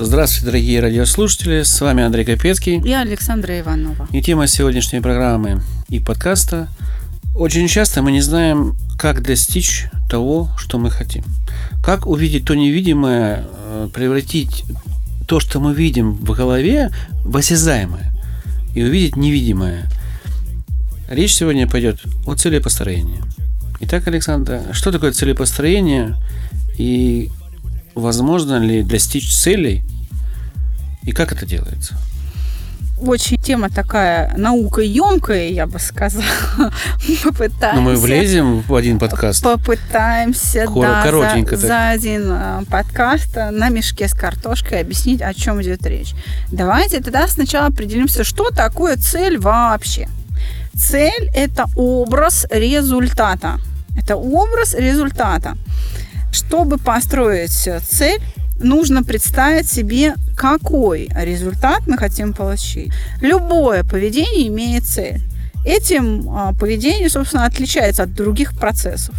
Здравствуйте, дорогие радиослушатели. С вами Андрей Капецкий. И Александра Иванова. И тема сегодняшней программы и подкаста. Очень часто мы не знаем, как достичь того, что мы хотим. Как увидеть то невидимое, э, превратить то, что мы видим в голове, в осязаемое. И увидеть невидимое. Речь сегодня пойдет о целепостроении. Итак, Александра, что такое целепостроение и возможно ли достичь целей и как это делается? Очень тема такая наукоемкая, я бы сказала. Попытаемся. Но мы влезем в один подкаст. Попытаемся, да, коротенько за, за один а, подкаст на мешке с картошкой объяснить, о чем идет речь. Давайте тогда сначала определимся, что такое цель вообще. Цель – это образ результата. Это образ результата. Чтобы построить цель, нужно представить себе, какой результат мы хотим получить. Любое поведение имеет цель. Этим а, поведение, собственно, отличается от других процессов.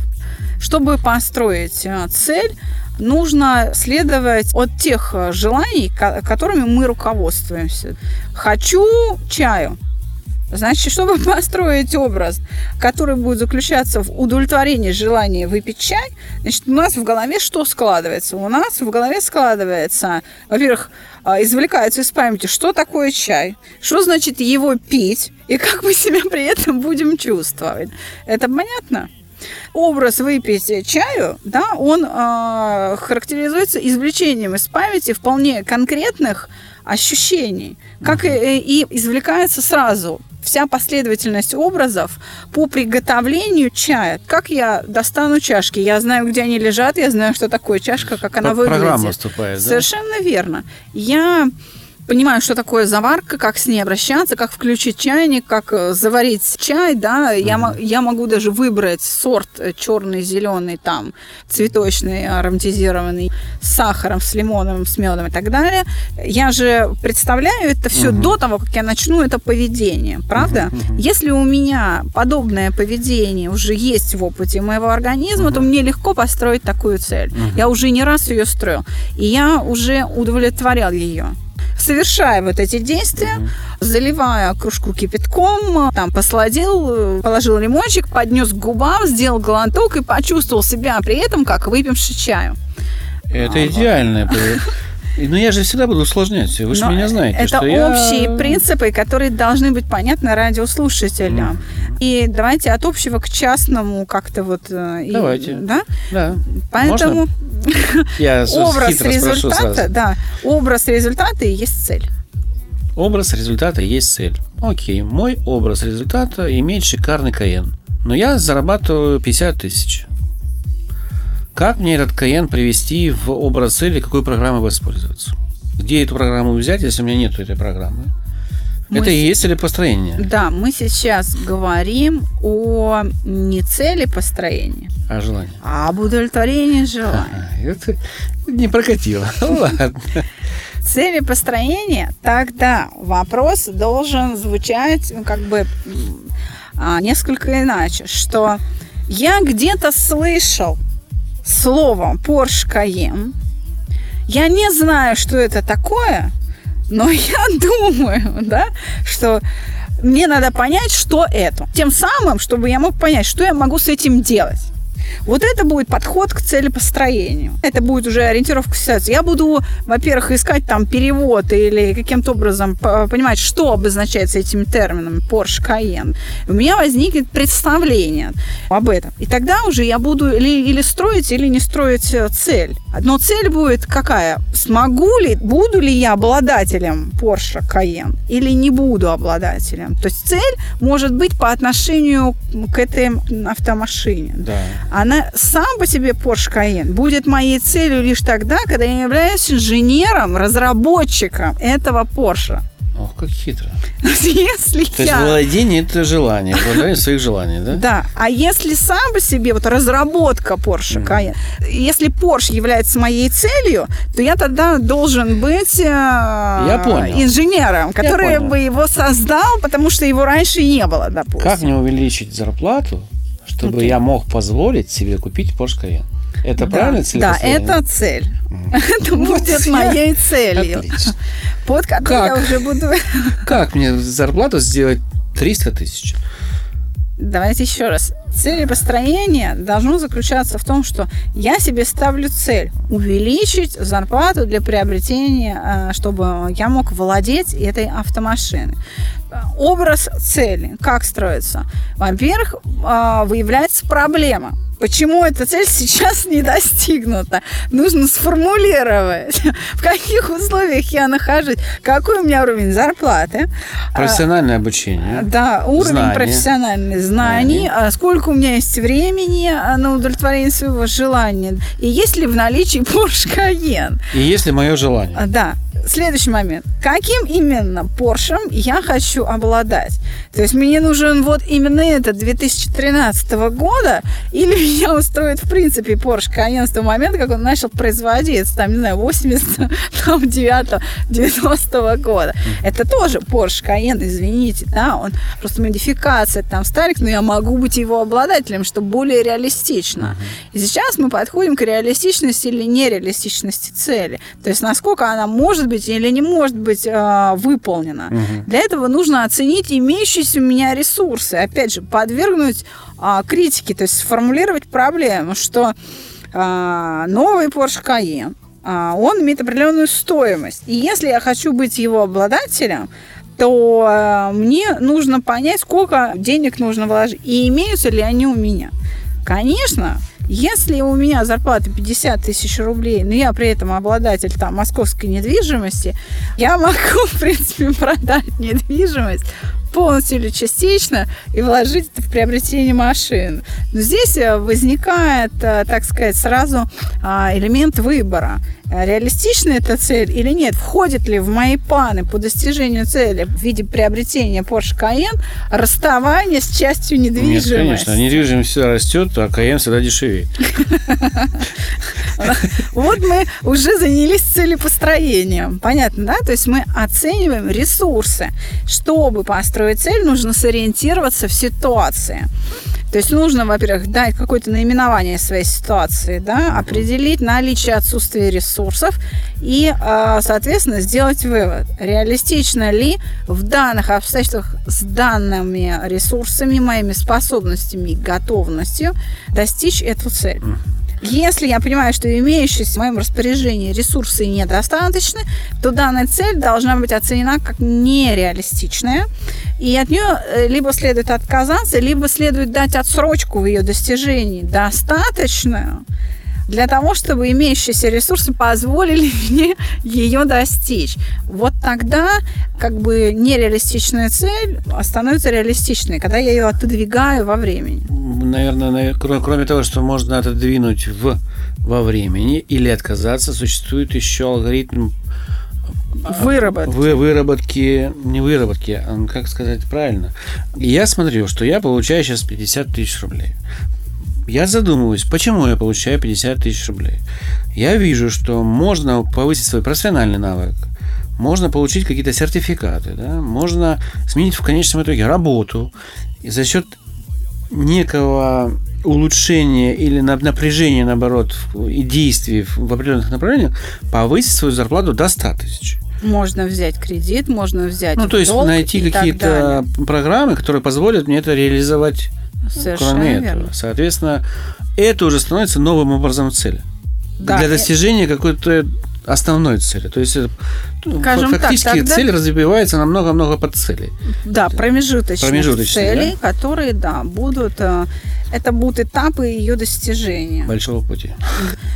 Чтобы построить а, цель, нужно следовать от тех а, желаний, которыми мы руководствуемся. Хочу чаю – Значит, чтобы построить образ, который будет заключаться в удовлетворении желания выпить чай, значит, у нас в голове что складывается? У нас в голове складывается, во-первых, а, извлекается из памяти, что такое чай, что значит его пить, и как мы себя при этом будем чувствовать. Это понятно? образ выпить чаю, да, он э, характеризуется извлечением из памяти вполне конкретных ощущений, как и, и извлекается сразу вся последовательность образов по приготовлению чая. Как я достану чашки? Я знаю, где они лежат, я знаю, что такое чашка, как она выглядит. Программа вступает, да? Совершенно верно. Я понимаю, что такое заварка, как с ней обращаться, как включить чайник, как э, заварить чай, да, mm-hmm. я, я могу даже выбрать сорт э, черный, зеленый, там, цветочный, ароматизированный, с сахаром, с лимоном, с медом и так далее. Я же представляю это все mm-hmm. до того, как я начну это поведение, правда? Mm-hmm. Если у меня подобное поведение уже есть в опыте моего организма, mm-hmm. то мне легко построить такую цель. Mm-hmm. Я уже не раз ее строил, и я уже удовлетворял ее совершая вот эти действия, угу. заливая кружку кипятком, там посладил, положил лимончик, поднес к губам, сделал глоток и почувствовал себя при этом как выпивший чаю. Это а, идеальное но я же всегда буду усложнять. Вы же меня знаете. Это общие я... принципы, которые должны быть понятны радиослушателям. Mm. И давайте от общего к частному как-то вот... Э, давайте. И, да? Да. Поэтому я образ результата, да, образ результата и есть цель. Образ результата есть цель. Окей, мой образ результата имеет шикарный КН. Но я зарабатываю 50 тысяч. Как мне этот КН привести в образ цели, какой программой воспользоваться? Где эту программу взять, если у меня нет этой программы? Мы Это и есть целепостроение. Да, мы сейчас говорим о не цели построения, а желании. А об удовлетворении желания. Это не прокатило. Ладно. Цели построения, тогда вопрос должен звучать ну, как бы а, несколько иначе, что я где-то слышал, словом Porsche Cayenne. Я не знаю, что это такое, но я думаю, да, что мне надо понять, что это. Тем самым, чтобы я мог понять, что я могу с этим делать. Вот это будет подход к целепостроению. Это будет уже ориентировка ситуации. Я буду, во-первых, искать там перевод или каким-то образом понимать, что обозначается этими терминами Porsche Cayenne. У меня возникнет представление об этом. И тогда уже я буду или, или строить, или не строить э, цель. Но цель будет какая? Смогу ли, буду ли я обладателем Porsche Cayenne или не буду обладателем? То есть цель может быть по отношению к этой автомашине. Да. Она сам по себе Porsche Cayenne будет моей целью лишь тогда, когда я являюсь инженером, разработчиком этого Porsche. Ох, как хитро. Если То есть владение – это желание, владение своих желаний, да? Да. А если сам по себе, вот разработка Porsche Cayenne, если Porsche является моей целью, то я тогда должен быть э, я понял. инженером, который бы его создал, потому что его раньше не было, допустим. Как мне увеличить зарплату, чтобы okay. я мог позволить себе купить Porsche Cayenne? Это да, правильно цель? Да, это цель. Это будет моей целью. Отлично. Под которой я уже буду... Как мне зарплату сделать 300 тысяч? Давайте еще раз. Цель построения должно заключаться в том, что я себе ставлю цель увеличить зарплату для приобретения, э, чтобы я мог владеть этой автомашиной. Образ цели как строится? Во-первых, э, выявляется проблема Почему эта цель сейчас не достигнута? Нужно сформулировать, в каких условиях я нахожусь, какой у меня уровень зарплаты. Профессиональное обучение. Да, уровень знания. профессиональных знаний, знания. сколько у меня есть времени на удовлетворение своего желания, и есть ли в наличии Porsche Cayenne. И есть ли мое желание. Да. Следующий момент. Каким именно Porsche я хочу обладать? То есть мне нужен вот именно этот 2013 года или меня устроит в принципе Porsche Cayenne с того момента, как он начал производиться, там, не знаю, 89 90 года. Это тоже Porsche Cayenne, извините, да, он просто модификация, там старик, но я могу быть его обладателем, что более реалистично. И сейчас мы подходим к реалистичности или нереалистичности цели. То есть насколько она может быть или не может быть э, выполнена. Угу. Для этого нужно оценить имеющиеся у меня ресурсы. Опять же, подвергнуть э, критике, то есть сформулировать проблему, что э, новый Porsche Cayenne, э, он имеет определенную стоимость. И если я хочу быть его обладателем, то мне нужно понять, сколько денег нужно вложить и имеются ли они у меня. Конечно, если у меня зарплата 50 тысяч рублей, но я при этом обладатель там московской недвижимости, я могу, в принципе, продать недвижимость полностью или частично и вложить это в приобретение машин. Но здесь э, возникает, э, так сказать, сразу а, элемент выбора. Реалистична эта цель или нет? Входит ли в мои планы по достижению цели в виде приобретения Porsche Cayenne расставание с частью недвижимости? Нет, конечно. Недвижимость всегда растет, а Cayenne всегда дешевеет. Вот мы уже занялись целепостроением. Понятно, да? То есть мы оцениваем ресурсы. Чтобы построить цель, нужно сориентироваться в ситуации. То есть нужно, во-первых, дать какое-то наименование своей ситуации, да, определить наличие отсутствия ресурсов и, а, соответственно, сделать вывод, реалистично ли в данных обстоятельствах с данными ресурсами, моими способностями и готовностью достичь эту цель. Если я понимаю, что имеющиеся в моем распоряжении ресурсы недостаточны, то данная цель должна быть оценена как нереалистичная, и от нее э, либо следует отказаться, либо следует дать отсрочку в ее достижении достаточную, для того, чтобы имеющиеся ресурсы позволили мне ее достичь. Вот тогда как бы нереалистичная цель становится реалистичной, когда я ее отодвигаю во времени. Наверное, кроме того, что можно отодвинуть в, во времени или отказаться, существует еще алгоритм Выработки. Вы, выработки, не выработки, а как сказать правильно. Я смотрю, что я получаю сейчас 50 тысяч рублей я задумываюсь, почему я получаю 50 тысяч рублей. Я вижу, что можно повысить свой профессиональный навык, можно получить какие-то сертификаты, да? можно сменить в конечном итоге работу. И за счет некого улучшения или напряжения, наоборот, и действий в определенных направлениях повысить свою зарплату до 100 тысяч. Можно взять кредит, можно взять Ну, то есть найти какие-то программы, которые позволят мне это реализовать Совершенно Кроме верно. этого, соответственно, это уже становится новым образом цели. Да, для достижения какой-то основной цели. То есть ну, Скажем фактически так, тогда... цель разбивается на много-много подцелей. Да, промежуточных, промежуточные целей, да? которые, да, будут э, Это будут этапы ее достижения. Большого пути.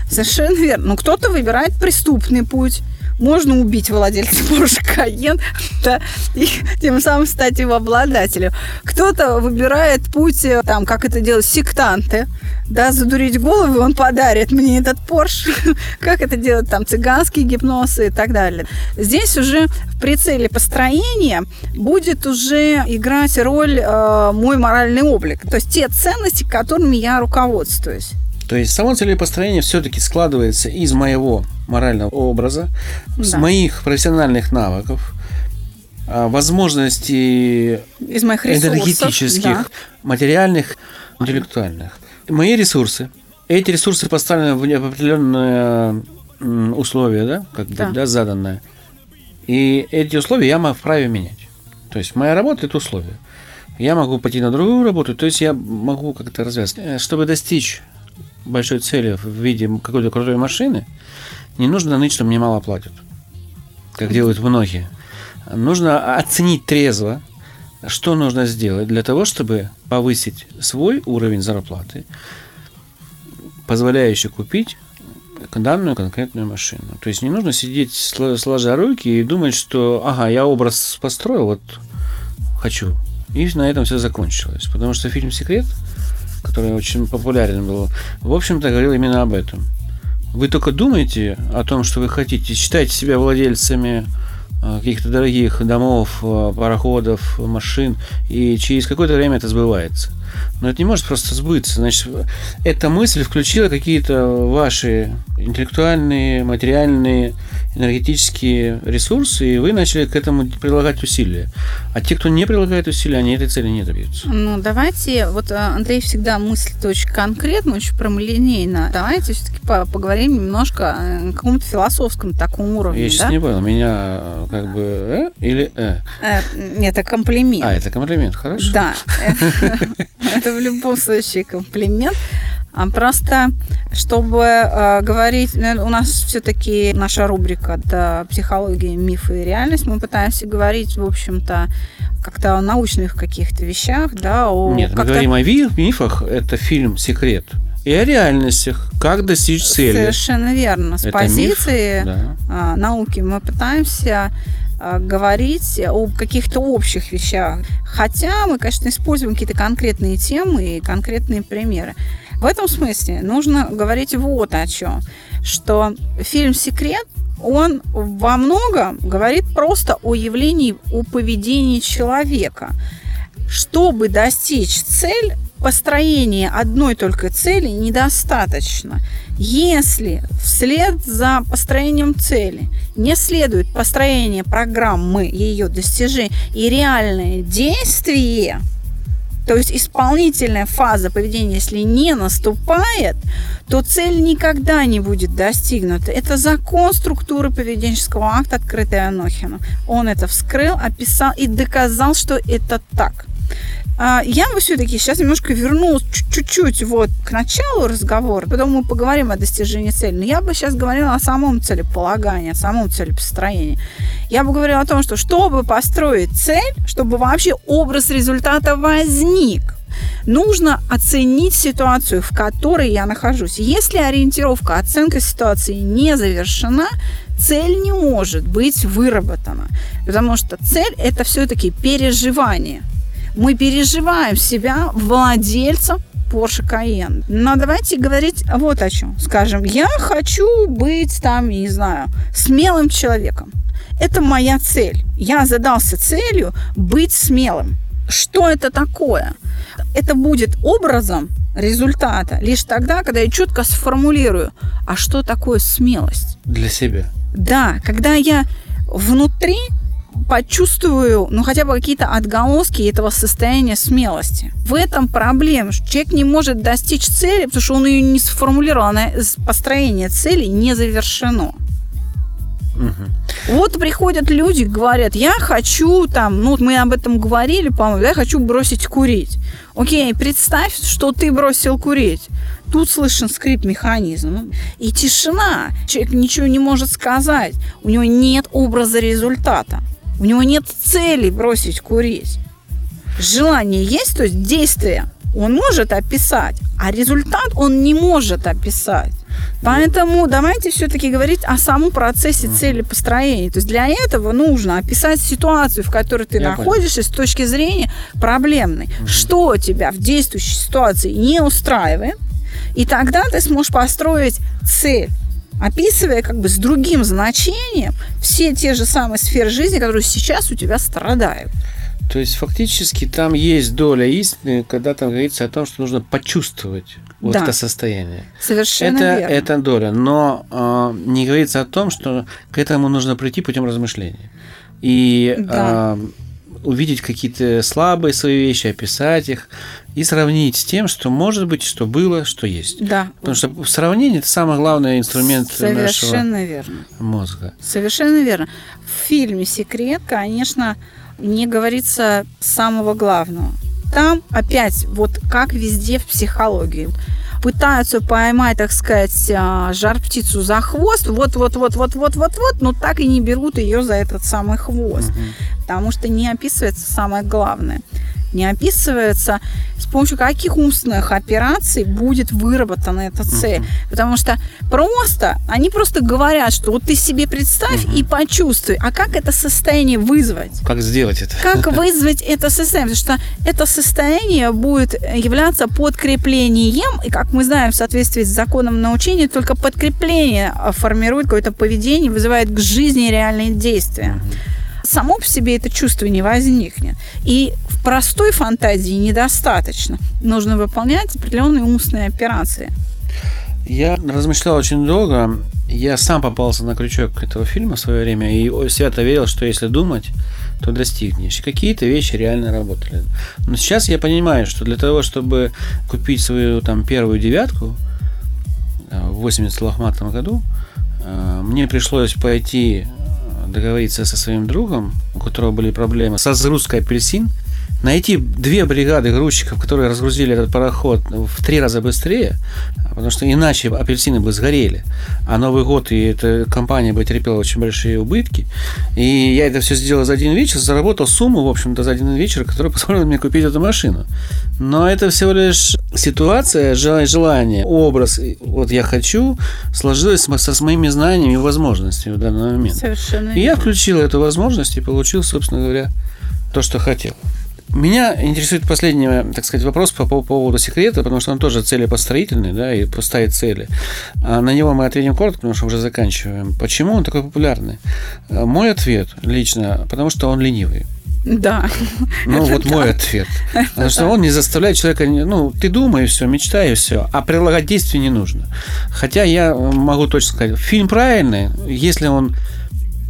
Совершенно верно. Но кто-то выбирает преступный путь можно убить владельца Porsche Cayenne, да, и тем самым стать его обладателем. Кто-то выбирает путь, э, там, как это делают сектанты, да, задурить голову, он подарит мне этот Porsche. как это делают там цыганские гипнозы и так далее. Здесь уже в прицеле построения будет уже играть роль э, мой моральный облик. То есть те ценности, которыми я руководствуюсь. То есть само целепостроение все-таки складывается из моего морального образа, да. с моих профессиональных навыков, а, возможностей из моих ресурсов, энергетических, да. материальных, интеллектуальных. Мои ресурсы. Эти ресурсы поставлены в определенные условия, да, как бы, да. да, заданные. И эти условия я могу вправе менять. То есть моя работа – это условия. Я могу пойти на другую работу, то есть я могу как-то развязать. Э, чтобы достичь большой цели в виде какой-то крутой машины, не нужно ныть, что мне мало платят, как делают многие. Нужно оценить трезво, что нужно сделать для того, чтобы повысить свой уровень зарплаты, позволяющий купить данную конкретную машину. То есть не нужно сидеть сложа руки и думать, что ага, я образ построил, вот хочу. И на этом все закончилось. Потому что фильм «Секрет» который очень популярен был, в общем-то говорил именно об этом. Вы только думаете о том, что вы хотите, считаете себя владельцами э, каких-то дорогих домов, э, пароходов, машин, и через какое-то время это сбывается. Но это не может просто сбыться. Значит, эта мысль включила какие-то ваши интеллектуальные, материальные, энергетические ресурсы, и вы начали к этому прилагать усилия. А те, кто не прилагает усилия, они этой цели не добьются. Ну, давайте, вот э, Андрей всегда мыслит очень конкретно, очень прямолинейно. Давайте все-таки поговорим немножко о каком-то философском таком уровне. Я сейчас да? не понял, меня э, как бы э или э? э это комплимент. А, это комплимент, хорошо. Да. Это в любом случае комплимент. А просто, чтобы э, говорить, ну, у нас все-таки наша рубрика да, психология, мифы и реальность, мы пытаемся говорить, в общем-то, как-то о научных каких-то вещах, да, о Нет, мы говорим о мифах, это фильм «Секрет», и о реальностях, как достичь цели. Совершенно верно. С это позиции миф, да. А, науки мы пытаемся говорить о каких-то общих вещах. Хотя мы, конечно, используем какие-то конкретные темы и конкретные примеры. В этом смысле нужно говорить вот о чем, что фильм «Секрет» он во многом говорит просто о явлении, о поведении человека. Чтобы достичь цель, построения одной только цели недостаточно. Если вслед за построением цели не следует построение программы ее достижения и реальное действие – то есть исполнительная фаза поведения, если не наступает, то цель никогда не будет достигнута. Это закон структуры поведенческого акта, открытый Анохину. Он это вскрыл, описал и доказал, что это так. А, я бы все-таки сейчас немножко вернулась чуть-чуть вот к началу разговора, потом мы поговорим о достижении цели. Но я бы сейчас говорила о самом целеполагании, о самом целепостроении. Я бы говорила о том, что чтобы построить цель, чтобы вообще образ результата возник, нужно оценить ситуацию, в которой я нахожусь. Если ориентировка, оценка ситуации не завершена, цель не может быть выработана. Потому что цель – это все-таки переживание – мы переживаем себя владельцем Porsche Cayenne. Но давайте говорить вот о чем. Скажем, я хочу быть там, не знаю, смелым человеком. Это моя цель. Я задался целью быть смелым. Что это такое? Это будет образом результата лишь тогда, когда я четко сформулирую, а что такое смелость? Для себя. Да, когда я внутри почувствую, ну, хотя бы какие-то отголоски этого состояния смелости. В этом проблема. Человек не может достичь цели, потому что он ее не сформулировал. Она, построение цели не завершено. Угу. Вот приходят люди, говорят, я хочу там, ну мы об этом говорили, по-моему, я хочу бросить курить. Окей, представь, что ты бросил курить. Тут слышен скрип механизма. И тишина. Человек ничего не может сказать. У него нет образа результата. У него нет цели бросить курить. Желание есть, то есть действие он может описать, а результат он не может описать. Поэтому давайте все-таки говорить о самом процессе целепостроения. То есть для этого нужно описать ситуацию, в которой ты Я находишься понял. с точки зрения проблемной. Угу. Что тебя в действующей ситуации не устраивает, и тогда ты сможешь построить цель описывая как бы с другим значением все те же самые сферы жизни, которые сейчас у тебя страдают. То есть фактически там есть доля истины, когда там говорится о том, что нужно почувствовать вот да. это состояние. Совершенно это, верно. Это доля, но э, не говорится о том, что к этому нужно прийти путем размышления. И да. э, увидеть какие-то слабые свои вещи, описать их и сравнить с тем, что может быть, что было, что есть. Да. Потому что сравнение это самый главный инструмент Совершенно нашего верно. мозга. Совершенно верно. В фильме Секрет, конечно, не говорится самого главного. Там опять, вот как везде в психологии, пытаются поймать, так сказать, а, жар птицу за хвост, вот-вот-вот-вот-вот-вот-вот, но так и не берут ее за этот самый хвост, угу. Потому что не описывается самое главное – не описывается, с помощью каких умственных операций будет выработана эта цель. Uh-huh. Потому что просто, они просто говорят, что вот ты себе представь uh-huh. и почувствуй, а как это состояние вызвать? Как сделать это? Как вызвать это состояние? Потому что это состояние будет являться подкреплением, и как мы знаем, в соответствии с законом научения, только подкрепление формирует какое-то поведение, вызывает к жизни реальные действия. Uh-huh само по себе это чувство не возникнет. И в простой фантазии недостаточно. Нужно выполнять определенные умственные операции. Я размышлял очень долго. Я сам попался на крючок этого фильма в свое время и свято верил, что если думать, то достигнешь. какие-то вещи реально работали. Но сейчас я понимаю, что для того, чтобы купить свою там первую девятку э, в 80 лохматом году, э, мне пришлось пойти договориться со своим другом, у которого были проблемы, со разгрузкой апельсин, найти две бригады грузчиков, которые разгрузили этот пароход в три раза быстрее, потому что иначе апельсины бы сгорели. А Новый год и эта компания бы терпела очень большие убытки. И я это все сделал за один вечер, заработал сумму, в общем-то, за один вечер, которая позволила мне купить эту машину. Но это всего лишь ситуация, желание, образ, вот я хочу, сложилось со моими знаниями и возможностями в данный момент. Совершенно. И я включил эту возможность и получил, собственно говоря, то, что хотел. Меня интересует последний, так сказать, вопрос по, по поводу секрета, потому что он тоже целепостроительный, да, и поставит цели. А на него мы ответим коротко, потому что уже заканчиваем. Почему он такой популярный? Мой ответ лично, потому что он ленивый. Да. Ну, вот мой ответ. Потому что он не заставляет человека, ну, ты думай все, мечтай все, а прилагать действия не нужно. Хотя я могу точно сказать, фильм правильный, если он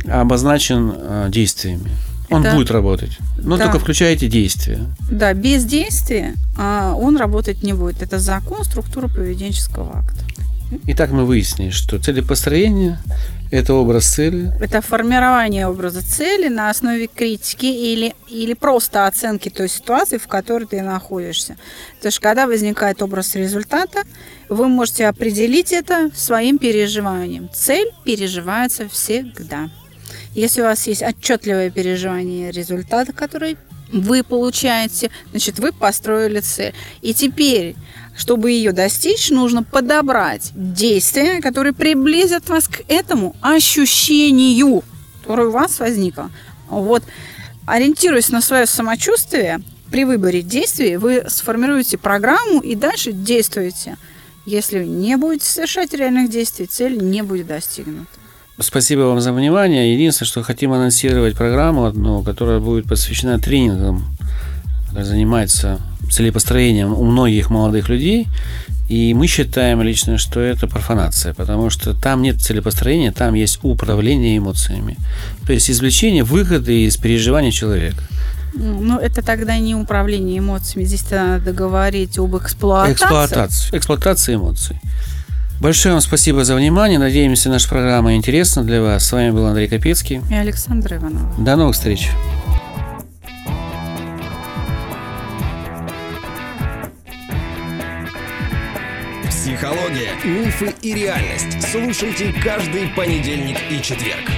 обозначен э, действиями. Он это... будет работать. Но да. только включаете действия. Да, без действия а, он работать не будет. Это закон структуры поведенческого акта. Итак, мы выяснили, что целепостроение – это образ цели. Это формирование образа цели на основе критики или, или просто оценки той ситуации, в которой ты находишься. То есть, когда возникает образ результата, вы можете определить это своим переживанием. Цель переживается всегда. Если у вас есть отчетливое переживание результата, который вы получаете, значит, вы построили цель. И теперь, чтобы ее достичь, нужно подобрать действия, которые приблизят вас к этому ощущению, которое у вас возникло. Вот, ориентируясь на свое самочувствие, при выборе действий вы сформируете программу и дальше действуете. Если не будете совершать реальных действий, цель не будет достигнута. Спасибо вам за внимание. Единственное, что хотим анонсировать программу одну, которая будет посвящена тренингам, которая занимается целепостроением у многих молодых людей. И мы считаем лично, что это профанация, потому что там нет целепостроения, там есть управление эмоциями. То есть извлечение выгоды из переживания человека. Ну, это тогда не управление эмоциями. Здесь надо говорить об эксплуатации. Эксплуатация. Эксплуатация эмоций. Большое вам спасибо за внимание. Надеемся, наша программа интересна для вас. С вами был Андрей Капецкий. И Александр Иванов. До новых встреч. Психология, мифы и реальность. Слушайте каждый понедельник и четверг.